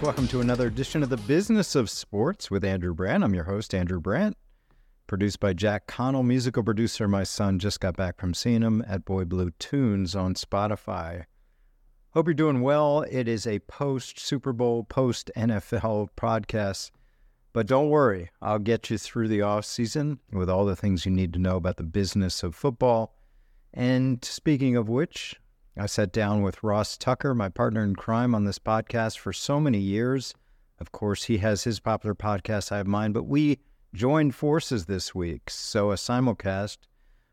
Welcome to another edition of the Business of Sports with Andrew Brandt. I'm your host, Andrew Brandt. Produced by Jack Connell, musical producer. My son just got back from seeing him at Boy Blue Tunes on Spotify. Hope you're doing well. It is a post Super Bowl, post NFL podcast. But don't worry, I'll get you through the off season with all the things you need to know about the business of football. And speaking of which, I sat down with Ross Tucker, my partner in crime on this podcast for so many years. Of course, he has his popular podcast, I have mine, but we joined forces this week. So, a simulcast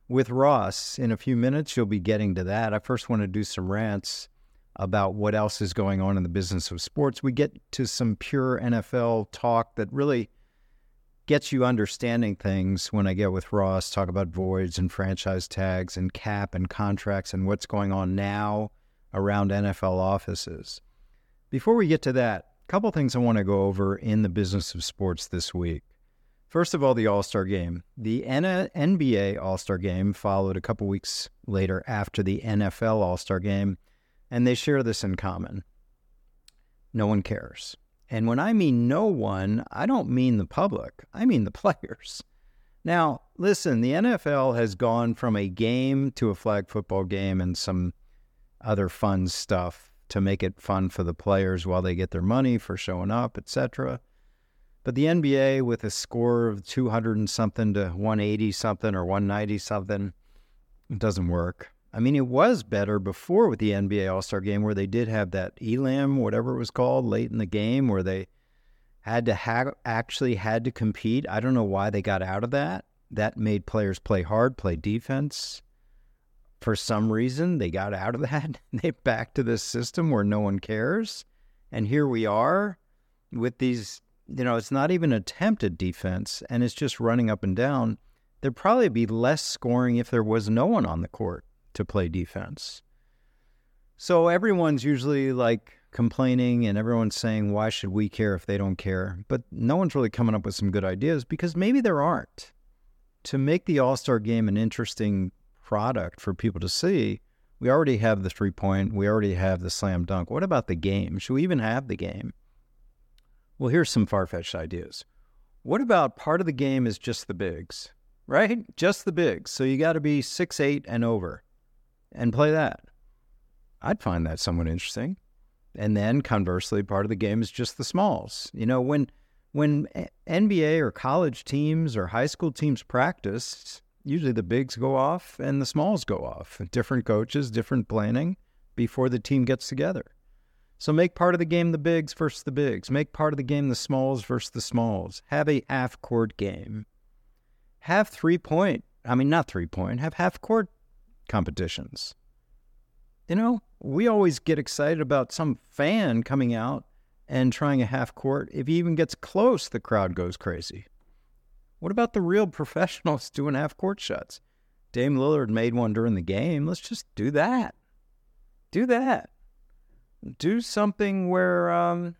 with Ross. In a few minutes, you'll be getting to that. I first want to do some rants about what else is going on in the business of sports. We get to some pure NFL talk that really gets you understanding things when I get with Ross, talk about voids and franchise tags and cap and contracts and what's going on now around NFL offices. Before we get to that, a couple things I want to go over in the business of sports this week. First of all, the All Star game. The NBA All Star game followed a couple weeks later after the NFL All Star game, and they share this in common. No one cares. And when I mean no one, I don't mean the public, I mean the players. Now, listen, the NFL has gone from a game to a flag football game and some other fun stuff to make it fun for the players while they get their money for showing up, etc. But the NBA with a score of 200 and something to 180 something or 190 something, it doesn't work. I mean, it was better before with the NBA All Star game where they did have that elam, whatever it was called, late in the game where they had to ha- actually had to compete. I don't know why they got out of that. That made players play hard, play defense. For some reason, they got out of that. they back to this system where no one cares. And here we are with these, you know, it's not even attempted defense and it's just running up and down. There'd probably be less scoring if there was no one on the court to play defense. So everyone's usually like complaining and everyone's saying, why should we care if they don't care? But no one's really coming up with some good ideas because maybe there aren't. To make the All Star game an interesting product for people to see, we already have the three point, we already have the slam dunk. What about the game? Should we even have the game? Well, here's some far fetched ideas. What about part of the game is just the bigs, right? Just the bigs. So you got to be six eight and over and play that. I'd find that somewhat interesting. And then conversely, part of the game is just the smalls. You know, when when NBA or college teams or high school teams practice, usually the bigs go off and the smalls go off. Different coaches, different planning before the team gets together. So make part of the game the bigs versus the bigs. Make part of the game the smalls versus the smalls. Have a half court game. Have three point, I mean, not three point, have half court competitions. You know, we always get excited about some fan coming out and trying a half court. If he even gets close, the crowd goes crazy. What about the real professionals doing half court shots? Dame Lillard made one during the game. Let's just do that. Do that. Do something where, um,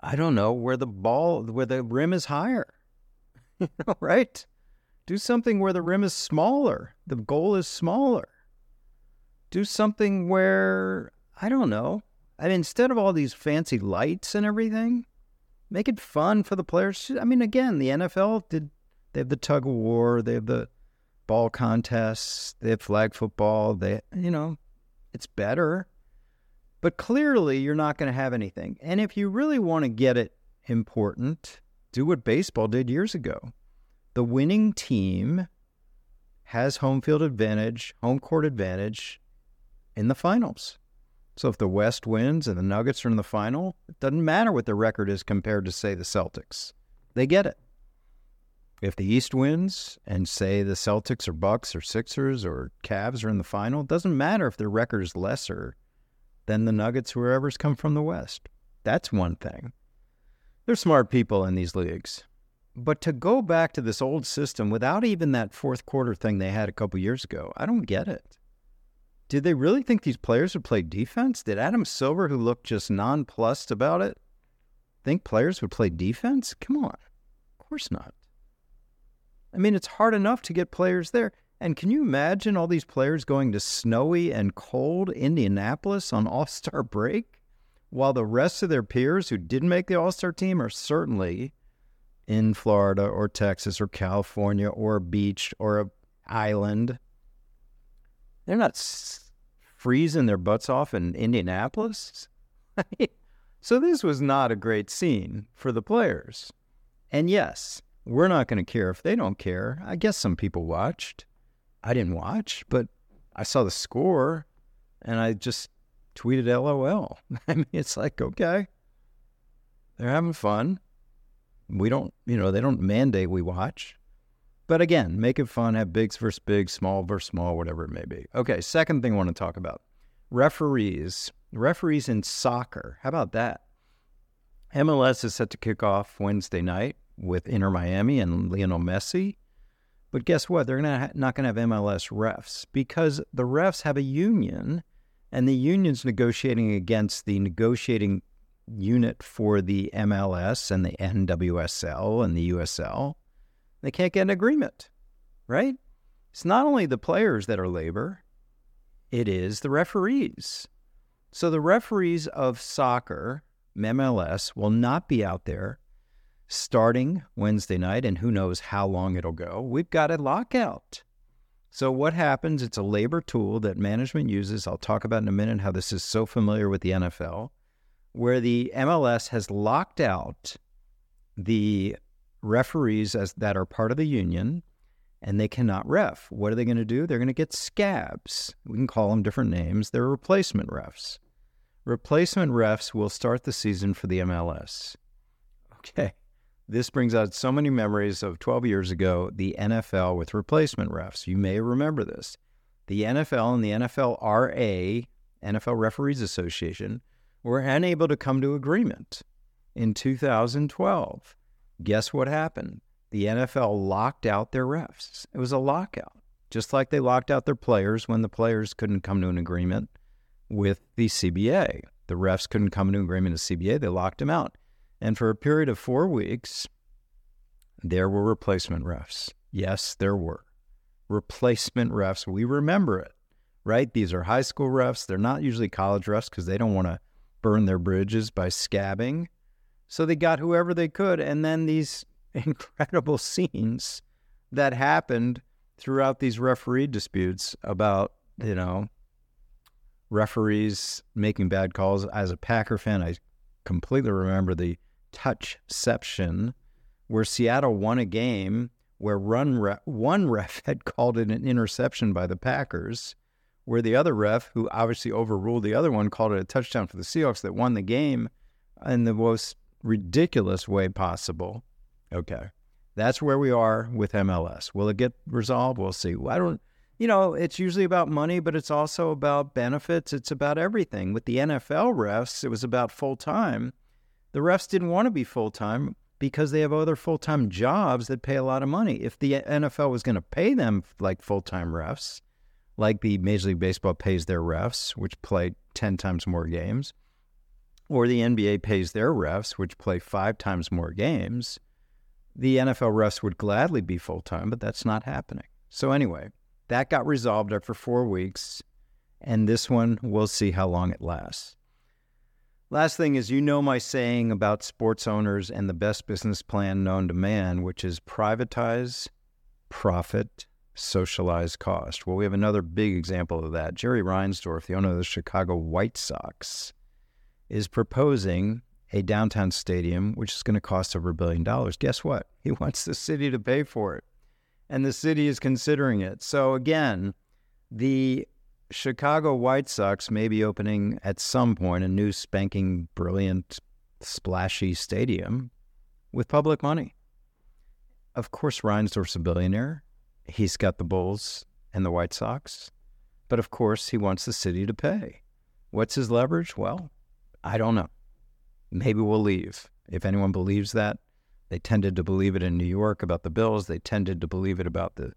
I don't know, where the ball, where the rim is higher. right? Do something where the rim is smaller, the goal is smaller. Do something where, I don't know, I mean, instead of all these fancy lights and everything, make it fun for the players. I mean, again, the NFL did, they have the tug of war, they have the ball contests, they have flag football, they, you know, it's better. But clearly, you're not going to have anything. And if you really want to get it important, do what baseball did years ago the winning team has home field advantage, home court advantage in the finals. So if the West wins and the Nuggets are in the final, it doesn't matter what the record is compared to, say, the Celtics. They get it. If the East wins and say the Celtics or Bucks or Sixers or Cavs are in the final, it doesn't matter if their record is lesser than the Nuggets, whoever's come from the West. That's one thing. They're smart people in these leagues. But to go back to this old system without even that fourth quarter thing they had a couple years ago, I don't get it. Did they really think these players would play defense? Did Adam Silver, who looked just nonplussed about it, think players would play defense? Come on. Of course not. I mean, it's hard enough to get players there. And can you imagine all these players going to snowy and cold Indianapolis on All Star break while the rest of their peers who didn't make the All Star team are certainly in Florida or Texas or California or a beach or a island? They're not s- freezing their butts off in Indianapolis. so this was not a great scene for the players. And yes, we're not going to care if they don't care. I guess some people watched. I didn't watch, but I saw the score and I just tweeted LOL. I mean, it's like, okay, they're having fun. We don't, you know, they don't mandate we watch. But again, make it fun, have bigs versus bigs, small versus small, whatever it may be. Okay, second thing I want to talk about referees. Referees in soccer. How about that? MLS is set to kick off Wednesday night with Inter Miami and Lionel Messi. But guess what? They're not going to have MLS refs because the refs have a union and the union's negotiating against the negotiating unit for the MLS and the NWSL and the USL. They can't get an agreement, right? It's not only the players that are labor, it is the referees. So the referees of soccer, MLS, will not be out there starting Wednesday night, and who knows how long it'll go. We've got a lockout. So, what happens? It's a labor tool that management uses. I'll talk about in a minute how this is so familiar with the NFL, where the MLS has locked out the referees as that are part of the union and they cannot ref. What are they going to do? They're going to get scabs. We can call them different names. They're replacement refs. Replacement refs will start the season for the MLS. Okay. This brings out so many memories of 12 years ago, the NFL with replacement refs. You may remember this. The NFL and the NFLRA, NFL Referees Association, were unable to come to agreement in 2012. Guess what happened? The NFL locked out their refs. It was a lockout, just like they locked out their players when the players couldn't come to an agreement with the CBA. The refs couldn't come to an agreement with CBA, they locked them out. And for a period of four weeks, there were replacement refs. Yes, there were replacement refs. We remember it, right? These are high school refs. They're not usually college refs because they don't want to burn their bridges by scabbing. So they got whoever they could. And then these incredible scenes that happened throughout these referee disputes about, you know, referees making bad calls. As a Packer fan, I completely remember the touchception where Seattle won a game where run ref, one ref had called it an interception by the Packers, where the other ref, who obviously overruled the other one, called it a touchdown for the Seahawks that won the game in the most ridiculous way possible. Okay. That's where we are with MLS. Will it get resolved? We'll see. I don't, you know, it's usually about money, but it's also about benefits. It's about everything. With the NFL refs, it was about full time. The refs didn't want to be full time because they have other full time jobs that pay a lot of money. If the NFL was going to pay them like full time refs, like the Major League Baseball pays their refs, which play 10 times more games, or the NBA pays their refs, which play five times more games, the NFL refs would gladly be full time, but that's not happening. So, anyway, that got resolved after four weeks, and this one, we'll see how long it lasts. Last thing is, you know my saying about sports owners and the best business plan known to man, which is privatize, profit, socialize cost. Well, we have another big example of that. Jerry Reinsdorf, the owner of the Chicago White Sox, is proposing a downtown stadium, which is going to cost over a billion dollars. Guess what? He wants the city to pay for it. And the city is considering it. So, again, the Chicago White Sox may be opening at some point a new spanking, brilliant, splashy stadium with public money. of course, Reinsdorf's a billionaire. He's got the Bulls and the White Sox. But of course, he wants the city to pay. What's his leverage? Well, I don't know. Maybe we'll leave. If anyone believes that, they tended to believe it in New York about the Bills. They tended to believe it about the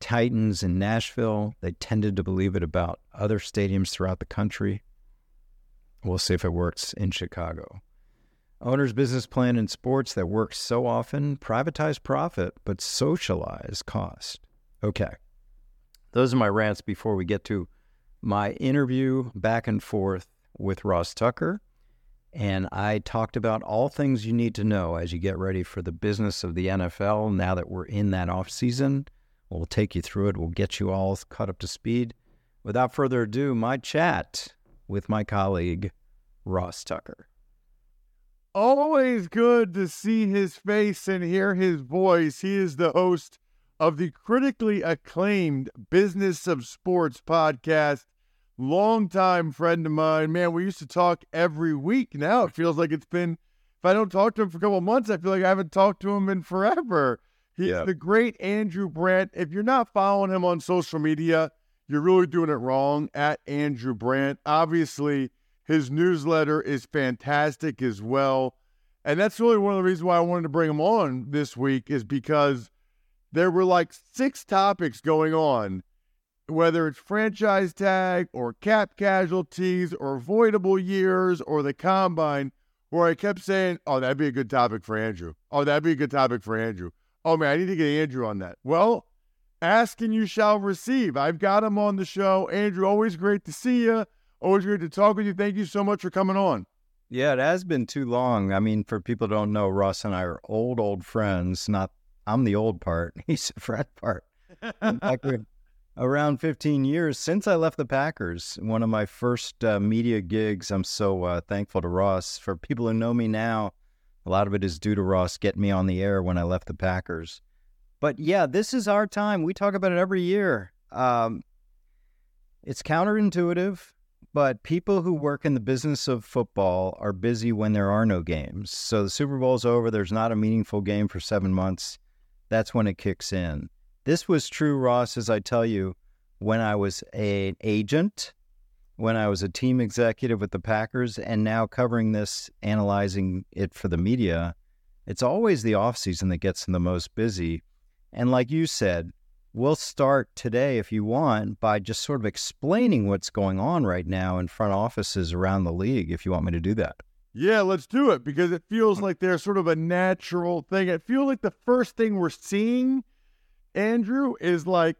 Titans in Nashville. They tended to believe it about other stadiums throughout the country. We'll see if it works in Chicago. Owner's business plan in sports that works so often privatize profit, but socialize cost. Okay. Those are my rants before we get to my interview back and forth with Ross Tucker. And I talked about all things you need to know as you get ready for the business of the NFL now that we're in that off season. We'll take you through it. We'll get you all caught up to speed. Without further ado, my chat with my colleague, Ross Tucker. Always good to see his face and hear his voice. He is the host of the critically acclaimed Business of Sports podcast. Longtime friend of mine. Man, we used to talk every week. Now it feels like it's been, if I don't talk to him for a couple months, I feel like I haven't talked to him in forever. He's yeah. the great Andrew Brandt. If you're not following him on social media, you're really doing it wrong at Andrew Brandt. Obviously, his newsletter is fantastic as well. And that's really one of the reasons why I wanted to bring him on this week is because there were like six topics going on, whether it's franchise tag or cap casualties or avoidable years or the combine, where I kept saying, Oh, that'd be a good topic for Andrew. Oh, that'd be a good topic for Andrew. Oh man, I need to get Andrew on that. Well, ask and you shall receive. I've got him on the show. Andrew, always great to see you. Always great to talk with you. Thank you so much for coming on. Yeah, it has been too long. I mean, for people who don't know, Ross and I are old, old friends. Not I'm the old part. He's the friend part. Around 15 years since I left the Packers. One of my first uh, media gigs. I'm so uh, thankful to Ross. For people who know me now, a lot of it is due to Ross getting me on the air when I left the Packers. But yeah, this is our time. We talk about it every year. Um, it's counterintuitive, but people who work in the business of football are busy when there are no games. So the Super Bowl's over. There's not a meaningful game for seven months. That's when it kicks in. This was true, Ross, as I tell you, when I was an agent when I was a team executive with the Packers and now covering this, analyzing it for the media, it's always the offseason that gets them the most busy. And like you said, we'll start today, if you want, by just sort of explaining what's going on right now in front offices around the league, if you want me to do that. Yeah, let's do it because it feels like there's sort of a natural thing. It feels like the first thing we're seeing, Andrew, is like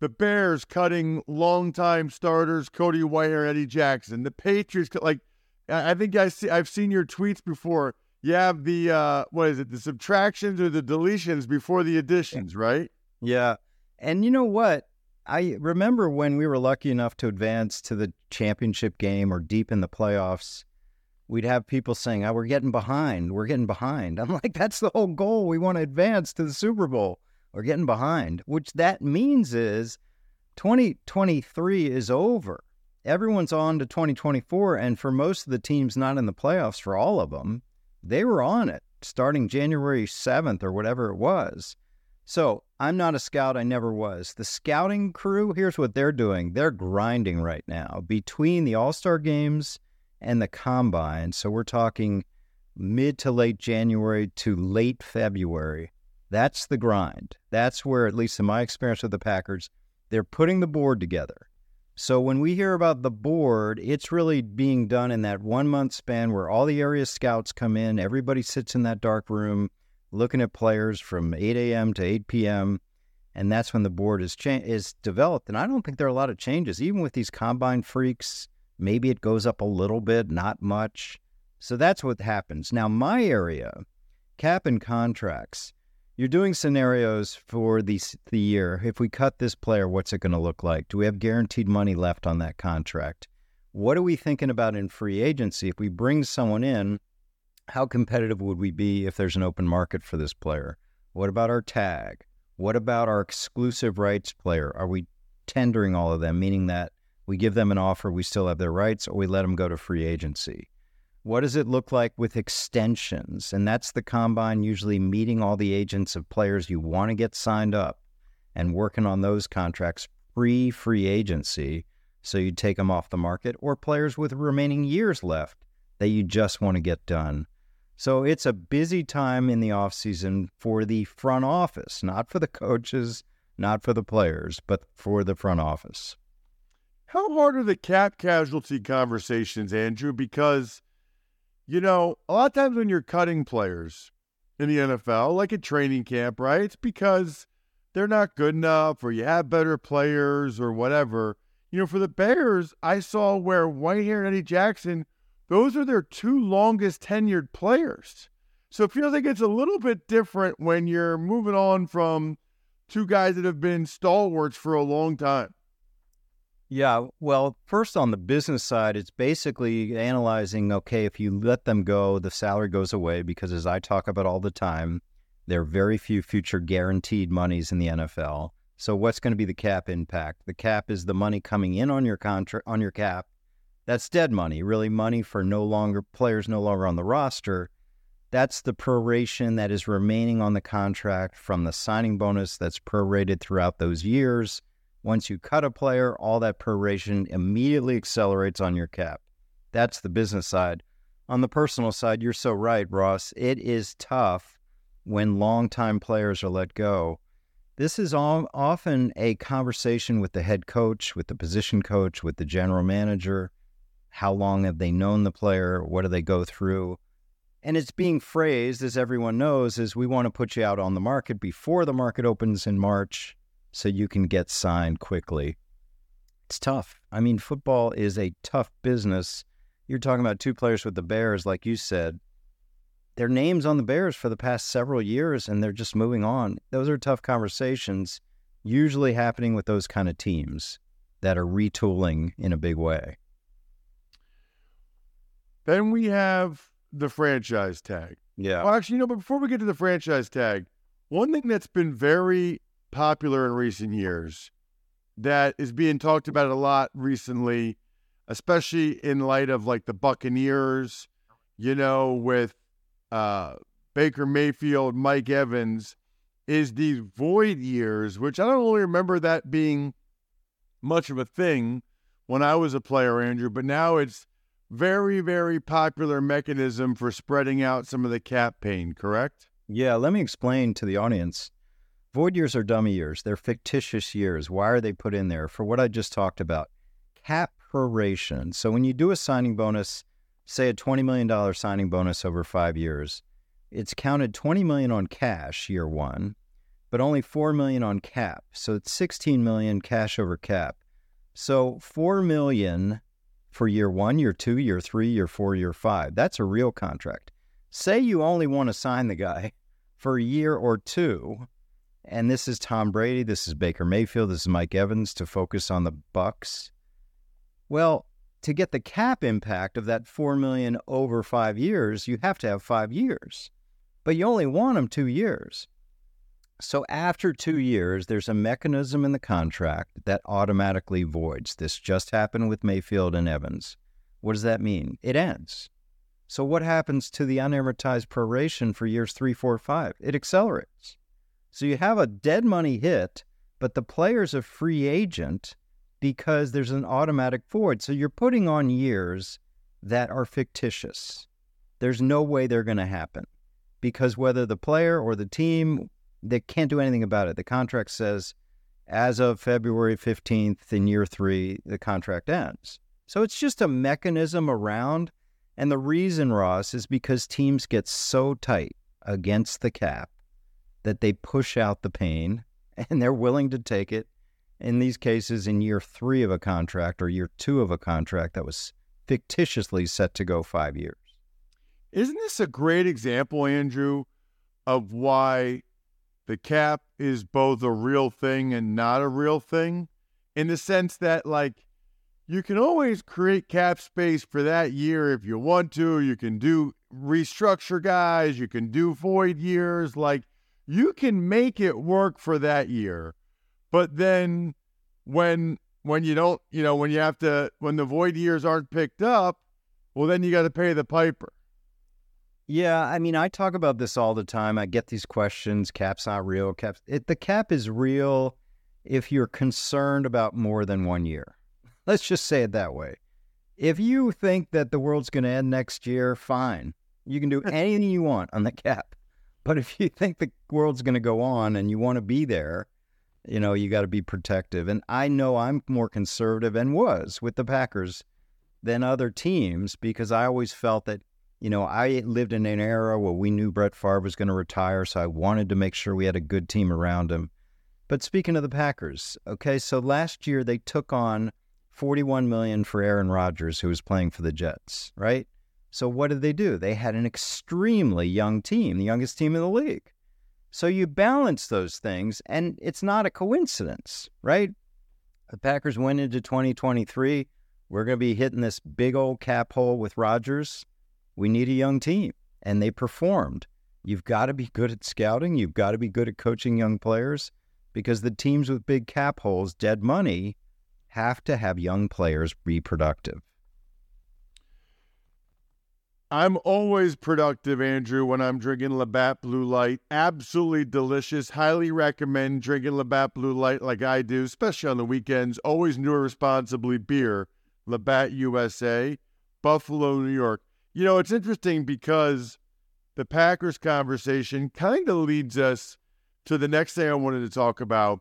the Bears cutting longtime starters Cody Whitehair, Eddie Jackson. The Patriots, like I think I see, I've seen your tweets before. You have the uh, what is it? The subtractions or the deletions before the additions, right? Yeah, and you know what? I remember when we were lucky enough to advance to the championship game or deep in the playoffs. We'd have people saying, "Oh, we're getting behind. We're getting behind." I'm like, "That's the whole goal. We want to advance to the Super Bowl." or getting behind, which that means is 2023 is over. Everyone's on to 2024. And for most of the teams not in the playoffs, for all of them, they were on it starting January 7th or whatever it was. So I'm not a scout. I never was. The scouting crew, here's what they're doing they're grinding right now between the All Star games and the combine. So we're talking mid to late January to late February. That's the grind. That's where, at least in my experience with the Packers, they're putting the board together. So when we hear about the board, it's really being done in that one month span where all the area scouts come in, everybody sits in that dark room looking at players from 8 a.m. to 8 p.m. And that's when the board is cha- is developed. And I don't think there are a lot of changes, even with these combine freaks. Maybe it goes up a little bit, not much. So that's what happens. Now, my area, cap and contracts, you're doing scenarios for the the year. If we cut this player, what's it going to look like? Do we have guaranteed money left on that contract? What are we thinking about in free agency? If we bring someone in, how competitive would we be if there's an open market for this player? What about our tag? What about our exclusive rights player? Are we tendering all of them, meaning that we give them an offer, we still have their rights, or we let them go to free agency? What does it look like with extensions? And that's the combine usually meeting all the agents of players you want to get signed up and working on those contracts pre free agency so you take them off the market or players with remaining years left that you just want to get done. So it's a busy time in the offseason for the front office, not for the coaches, not for the players, but for the front office. How hard are the cap casualty conversations, Andrew? Because you know, a lot of times when you're cutting players in the NFL, like at training camp, right? It's because they're not good enough or you have better players or whatever. You know, for the Bears, I saw where Whitehair and Eddie Jackson, those are their two longest tenured players. So it feels like it's a little bit different when you're moving on from two guys that have been stalwarts for a long time. Yeah, well, first on the business side, it's basically analyzing okay, if you let them go, the salary goes away because, as I talk about all the time, there are very few future guaranteed monies in the NFL. So, what's going to be the cap impact? The cap is the money coming in on your contract, on your cap. That's dead money, really money for no longer players no longer on the roster. That's the proration that is remaining on the contract from the signing bonus that's prorated throughout those years once you cut a player, all that proration immediately accelerates on your cap. That's the business side. On the personal side, you're so right, Ross. It is tough when longtime players are let go. This is all, often a conversation with the head coach, with the position coach, with the general manager. How long have they known the player? What do they go through? And it's being phrased, as everyone knows, as we want to put you out on the market before the market opens in March so you can get signed quickly. It's tough. I mean, football is a tough business. You're talking about two players with the Bears, like you said. Their names on the Bears for the past several years, and they're just moving on. Those are tough conversations, usually happening with those kind of teams that are retooling in a big way. Then we have the franchise tag. Yeah. Well, actually, you know, but before we get to the franchise tag, one thing that's been very popular in recent years that is being talked about a lot recently, especially in light of like the Buccaneers, you know, with uh, Baker Mayfield, Mike Evans, is these void years, which I don't really remember that being much of a thing when I was a player, Andrew, but now it's very, very popular mechanism for spreading out some of the cap pain, correct? Yeah, let me explain to the audience. Void years are dummy years. They're fictitious years. Why are they put in there? For what I just talked about, cap proration. So when you do a signing bonus, say a $20 million signing bonus over five years, it's counted 20 million on cash year one, but only 4 million on cap. So it's 16 million cash over cap. So 4 million for year one, year two, year three, year four, year five. That's a real contract. Say you only want to sign the guy for a year or two and this is Tom Brady, this is Baker Mayfield, this is Mike Evans to focus on the Bucs. Well, to get the cap impact of that 4 million over 5 years, you have to have 5 years. But you only want them 2 years. So after 2 years, there's a mechanism in the contract that automatically voids. This just happened with Mayfield and Evans. What does that mean? It ends. So what happens to the unamortized proration for years three, four, five? It accelerates. So you have a dead money hit, but the player's a free agent because there's an automatic void. So you're putting on years that are fictitious. There's no way they're going to happen because whether the player or the team, they can't do anything about it. The contract says as of February 15th in year three, the contract ends. So it's just a mechanism around. And the reason, Ross, is because teams get so tight against the cap that they push out the pain and they're willing to take it in these cases in year three of a contract or year two of a contract that was fictitiously set to go five years. Isn't this a great example, Andrew, of why the cap is both a real thing and not a real thing? In the sense that, like, you can always create cap space for that year if you want to. You can do restructure guys, you can do void years. Like, you can make it work for that year. But then when when you don't, you know, when you have to when the void years aren't picked up, well, then you got to pay the piper. Yeah, I mean, I talk about this all the time. I get these questions. Cap's not real. Cap, it, the cap is real if you're concerned about more than one year. Let's just say it that way. If you think that the world's going to end next year, fine. You can do anything you want on the cap. But if you think the world's going to go on and you want to be there, you know, you got to be protective. And I know I'm more conservative and was with the Packers than other teams because I always felt that, you know, I lived in an era where we knew Brett Favre was going to retire. So I wanted to make sure we had a good team around him. But speaking of the Packers, okay, so last year they took on 41 million for Aaron Rodgers, who was playing for the Jets, right? So what did they do? They had an extremely young team, the youngest team in the league. So you balance those things, and it's not a coincidence, right? The Packers went into 2023. We're going to be hitting this big old cap hole with Rodgers. We need a young team, and they performed. You've got to be good at scouting. You've got to be good at coaching young players because the teams with big cap holes, dead money, have to have young players be productive. I'm always productive, Andrew, when I'm drinking Labatt Blue Light. Absolutely delicious. Highly recommend drinking Labatt Blue Light like I do, especially on the weekends. Always new responsibly beer. Labatt USA, Buffalo, New York. You know, it's interesting because the Packers conversation kind of leads us to the next thing I wanted to talk about,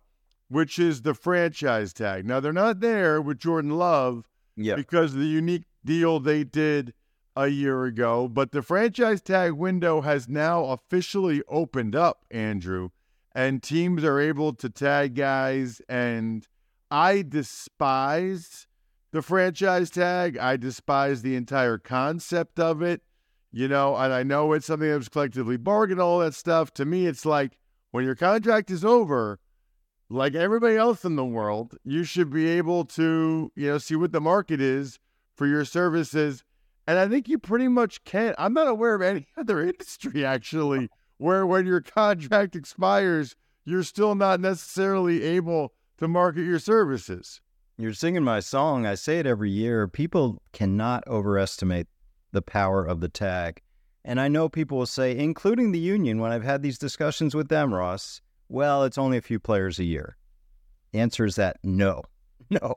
which is the franchise tag. Now, they're not there with Jordan Love yeah. because of the unique deal they did a year ago, but the franchise tag window has now officially opened up, Andrew, and teams are able to tag guys. And I despise the franchise tag. I despise the entire concept of it. You know, and I know it's something that was collectively bargained, all that stuff. To me, it's like when your contract is over, like everybody else in the world, you should be able to, you know, see what the market is for your services and I think you pretty much can't. I'm not aware of any other industry actually where when your contract expires, you're still not necessarily able to market your services. You're singing my song. I say it every year. People cannot overestimate the power of the tag. And I know people will say, including the union, when I've had these discussions with them, Ross, well, it's only a few players a year. The answer is that no, no.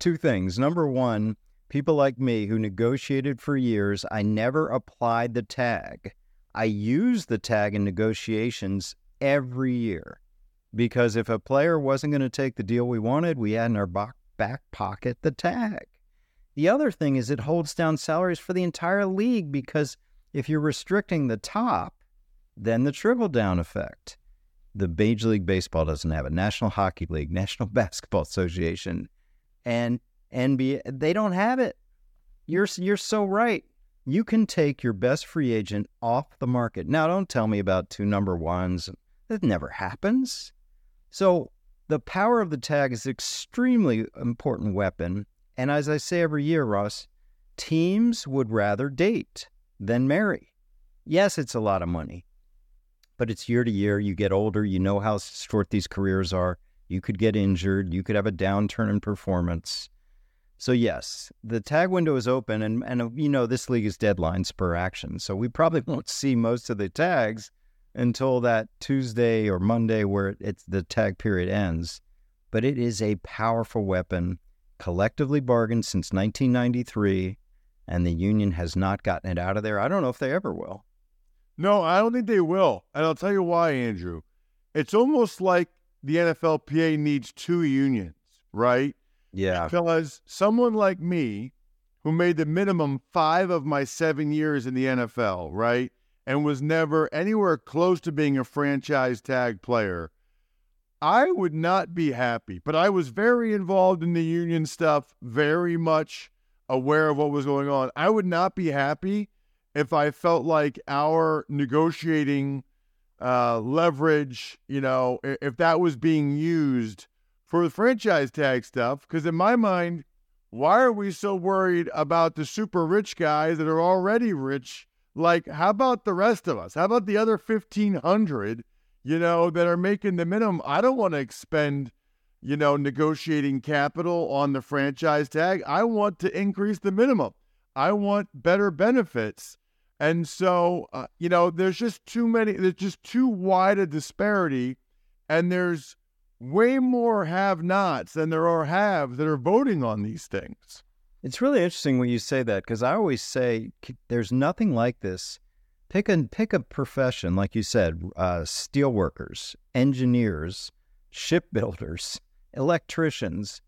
Two things. Number one, people like me who negotiated for years, I never applied the tag. I used the tag in negotiations every year because if a player wasn't going to take the deal we wanted, we had in our back pocket the tag. The other thing is it holds down salaries for the entire league because if you're restricting the top, then the trickle down effect. The Major League Baseball doesn't have it, National Hockey League, National Basketball Association, and NBA, they don't have it. You're you're so right. You can take your best free agent off the market. Now, don't tell me about two number ones. That never happens. So the power of the tag is an extremely important weapon. And as I say every year, Ross, teams would rather date than marry. Yes, it's a lot of money, but it's year to year. You get older, you know how short these careers are. You could get injured, you could have a downturn in performance. So yes, the tag window is open, and and you know this league is deadlines per action, so we probably won't see most of the tags until that Tuesday or Monday where it's the tag period ends. But it is a powerful weapon, collectively bargained since 1993, and the union has not gotten it out of there. I don't know if they ever will. No, I don't think they will, and I'll tell you why, Andrew. It's almost like the NFLPA needs two unions, right? Yeah. Because someone like me, who made the minimum five of my seven years in the NFL, right? And was never anywhere close to being a franchise tag player, I would not be happy. But I was very involved in the union stuff, very much aware of what was going on. I would not be happy if I felt like our negotiating uh, leverage, you know, if that was being used for the franchise tag stuff because in my mind, why are we so worried about the super rich guys that are already rich? Like, how about the rest of us? How about the other 1,500, you know, that are making the minimum? I don't want to expend, you know, negotiating capital on the franchise tag. I want to increase the minimum. I want better benefits. And so, uh, you know, there's just too many, there's just too wide a disparity. And there's way more have nots than there are haves that are voting on these things. It's really interesting when you say that because I always say there's nothing like this. Pick a pick a profession, like you said, uh, engineers, shipbuilders, electricians.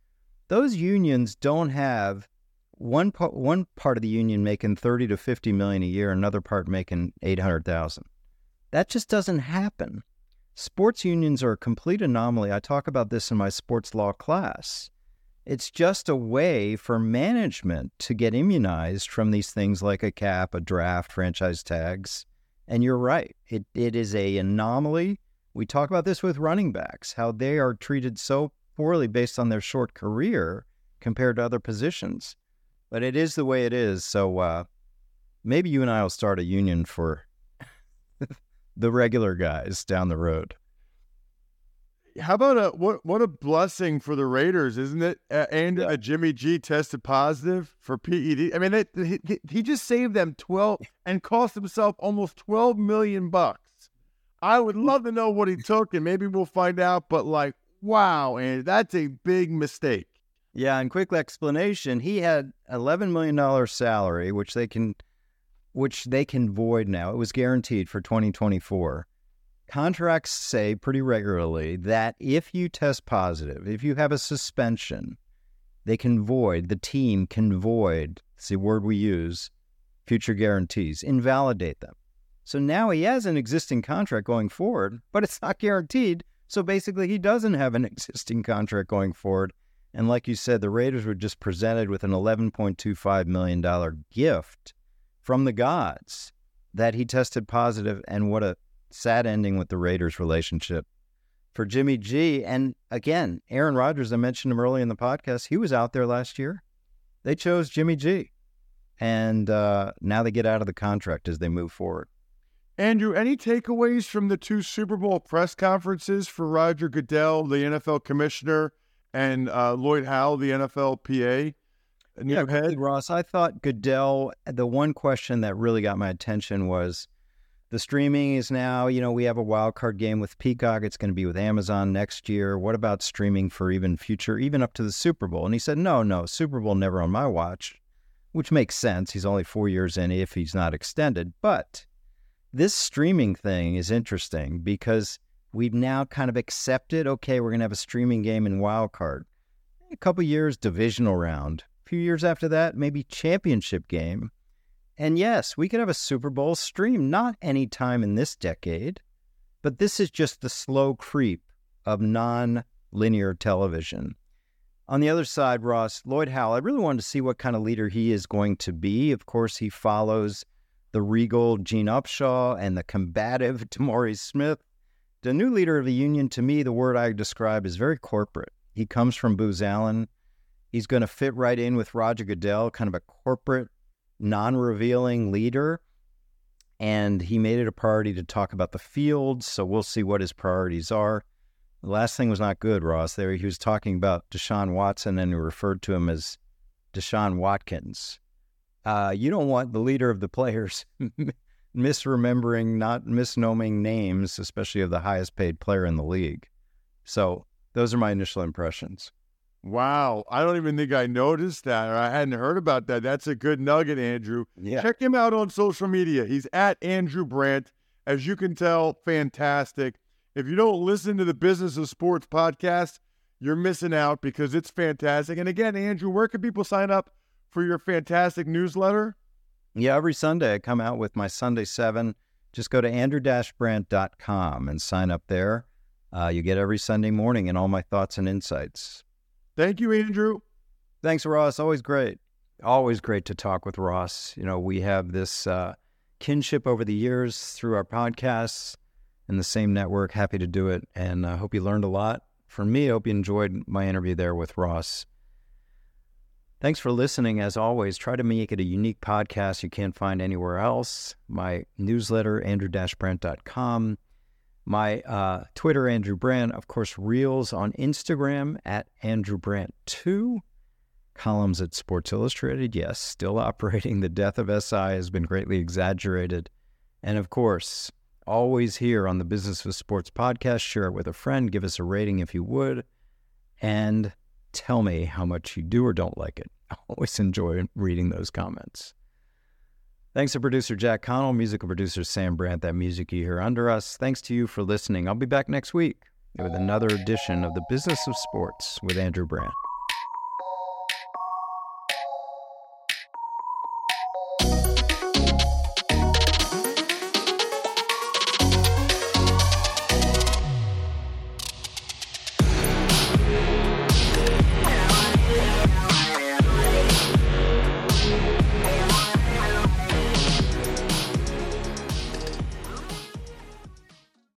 Those unions don't have one part one part of the union making 30 to 50 million a year another part making 800,000 that just doesn't happen sports unions are a complete anomaly i talk about this in my sports law class it's just a way for management to get immunized from these things like a cap a draft franchise tags and you're right it, it is a anomaly we talk about this with running backs how they are treated so poorly based on their short career compared to other positions but it is the way it is. So uh, maybe you and I will start a union for the regular guys down the road. How about a what? What a blessing for the Raiders, isn't it? Uh, and yeah. Jimmy G tested positive for PED. I mean, they, he, he just saved them twelve and cost himself almost twelve million bucks. I would love to know what he took, and maybe we'll find out. But like, wow, and that's a big mistake. Yeah, and quick explanation, he had eleven million dollar salary, which they can which they can void now. It was guaranteed for 2024. Contracts say pretty regularly that if you test positive, if you have a suspension, they can void, the team can void, it's the word we use, future guarantees, invalidate them. So now he has an existing contract going forward, but it's not guaranteed. So basically, he doesn't have an existing contract going forward. And like you said, the Raiders were just presented with an $11.25 million gift from the gods that he tested positive, and what a sad ending with the Raiders relationship for Jimmy G. And again, Aaron Rodgers, I mentioned him early in the podcast, he was out there last year. They chose Jimmy G. And uh, now they get out of the contract as they move forward. Andrew, any takeaways from the two Super Bowl press conferences for Roger Goodell, the NFL commissioner, and uh, Lloyd Howell, the NFLPA. Yeah, head. Ross. I thought Goodell. The one question that really got my attention was the streaming is now. You know, we have a wild card game with Peacock. It's going to be with Amazon next year. What about streaming for even future, even up to the Super Bowl? And he said, no, no, Super Bowl never on my watch, which makes sense. He's only four years in if he's not extended. But this streaming thing is interesting because we've now kind of accepted okay we're going to have a streaming game in wild card a couple years divisional round a few years after that maybe championship game and yes we could have a super bowl stream not any time in this decade but this is just the slow creep of non-linear television on the other side ross lloyd howell i really wanted to see what kind of leader he is going to be of course he follows the regal gene upshaw and the combative DeMaurice Smith the new leader of the union, to me, the word I describe is very corporate. He comes from Booz Allen. He's going to fit right in with Roger Goodell, kind of a corporate, non revealing leader. And he made it a priority to talk about the field. So we'll see what his priorities are. The last thing was not good, Ross. There he was talking about Deshaun Watson and he referred to him as Deshaun Watkins. Uh, you don't want the leader of the players misremembering, not misnoming names, especially of the highest paid player in the league. So those are my initial impressions. Wow. I don't even think I noticed that or I hadn't heard about that. That's a good nugget, Andrew. Yeah. Check him out on social media. He's at Andrew Brandt. As you can tell, fantastic. If you don't listen to the Business of Sports podcast, you're missing out because it's fantastic. And again, Andrew, where can people sign up for your fantastic newsletter? Yeah, every Sunday I come out with my Sunday 7. Just go to andrew-brandt.com and sign up there. Uh, you get every Sunday morning and all my thoughts and insights. Thank you, Andrew. Thanks, Ross. Always great. Always great to talk with Ross. You know, we have this uh, kinship over the years through our podcasts and the same network. Happy to do it. And I uh, hope you learned a lot. For me, I hope you enjoyed my interview there with Ross. Thanks for listening. As always, try to make it a unique podcast you can't find anywhere else. My newsletter, andrew-brandt.com. My uh, Twitter, Andrew Brandt. Of course, Reels on Instagram at Andrew Brandt 2. columns at Sports Illustrated. Yes, still operating. The death of SI has been greatly exaggerated. And of course, always here on the Business of Sports podcast. Share it with a friend. Give us a rating if you would. And tell me how much you do or don't like it. I always enjoy reading those comments. Thanks to producer Jack Connell, musical producer Sam Brandt, that music you hear under us. Thanks to you for listening. I'll be back next week with another edition of the Business of Sports with Andrew Brandt.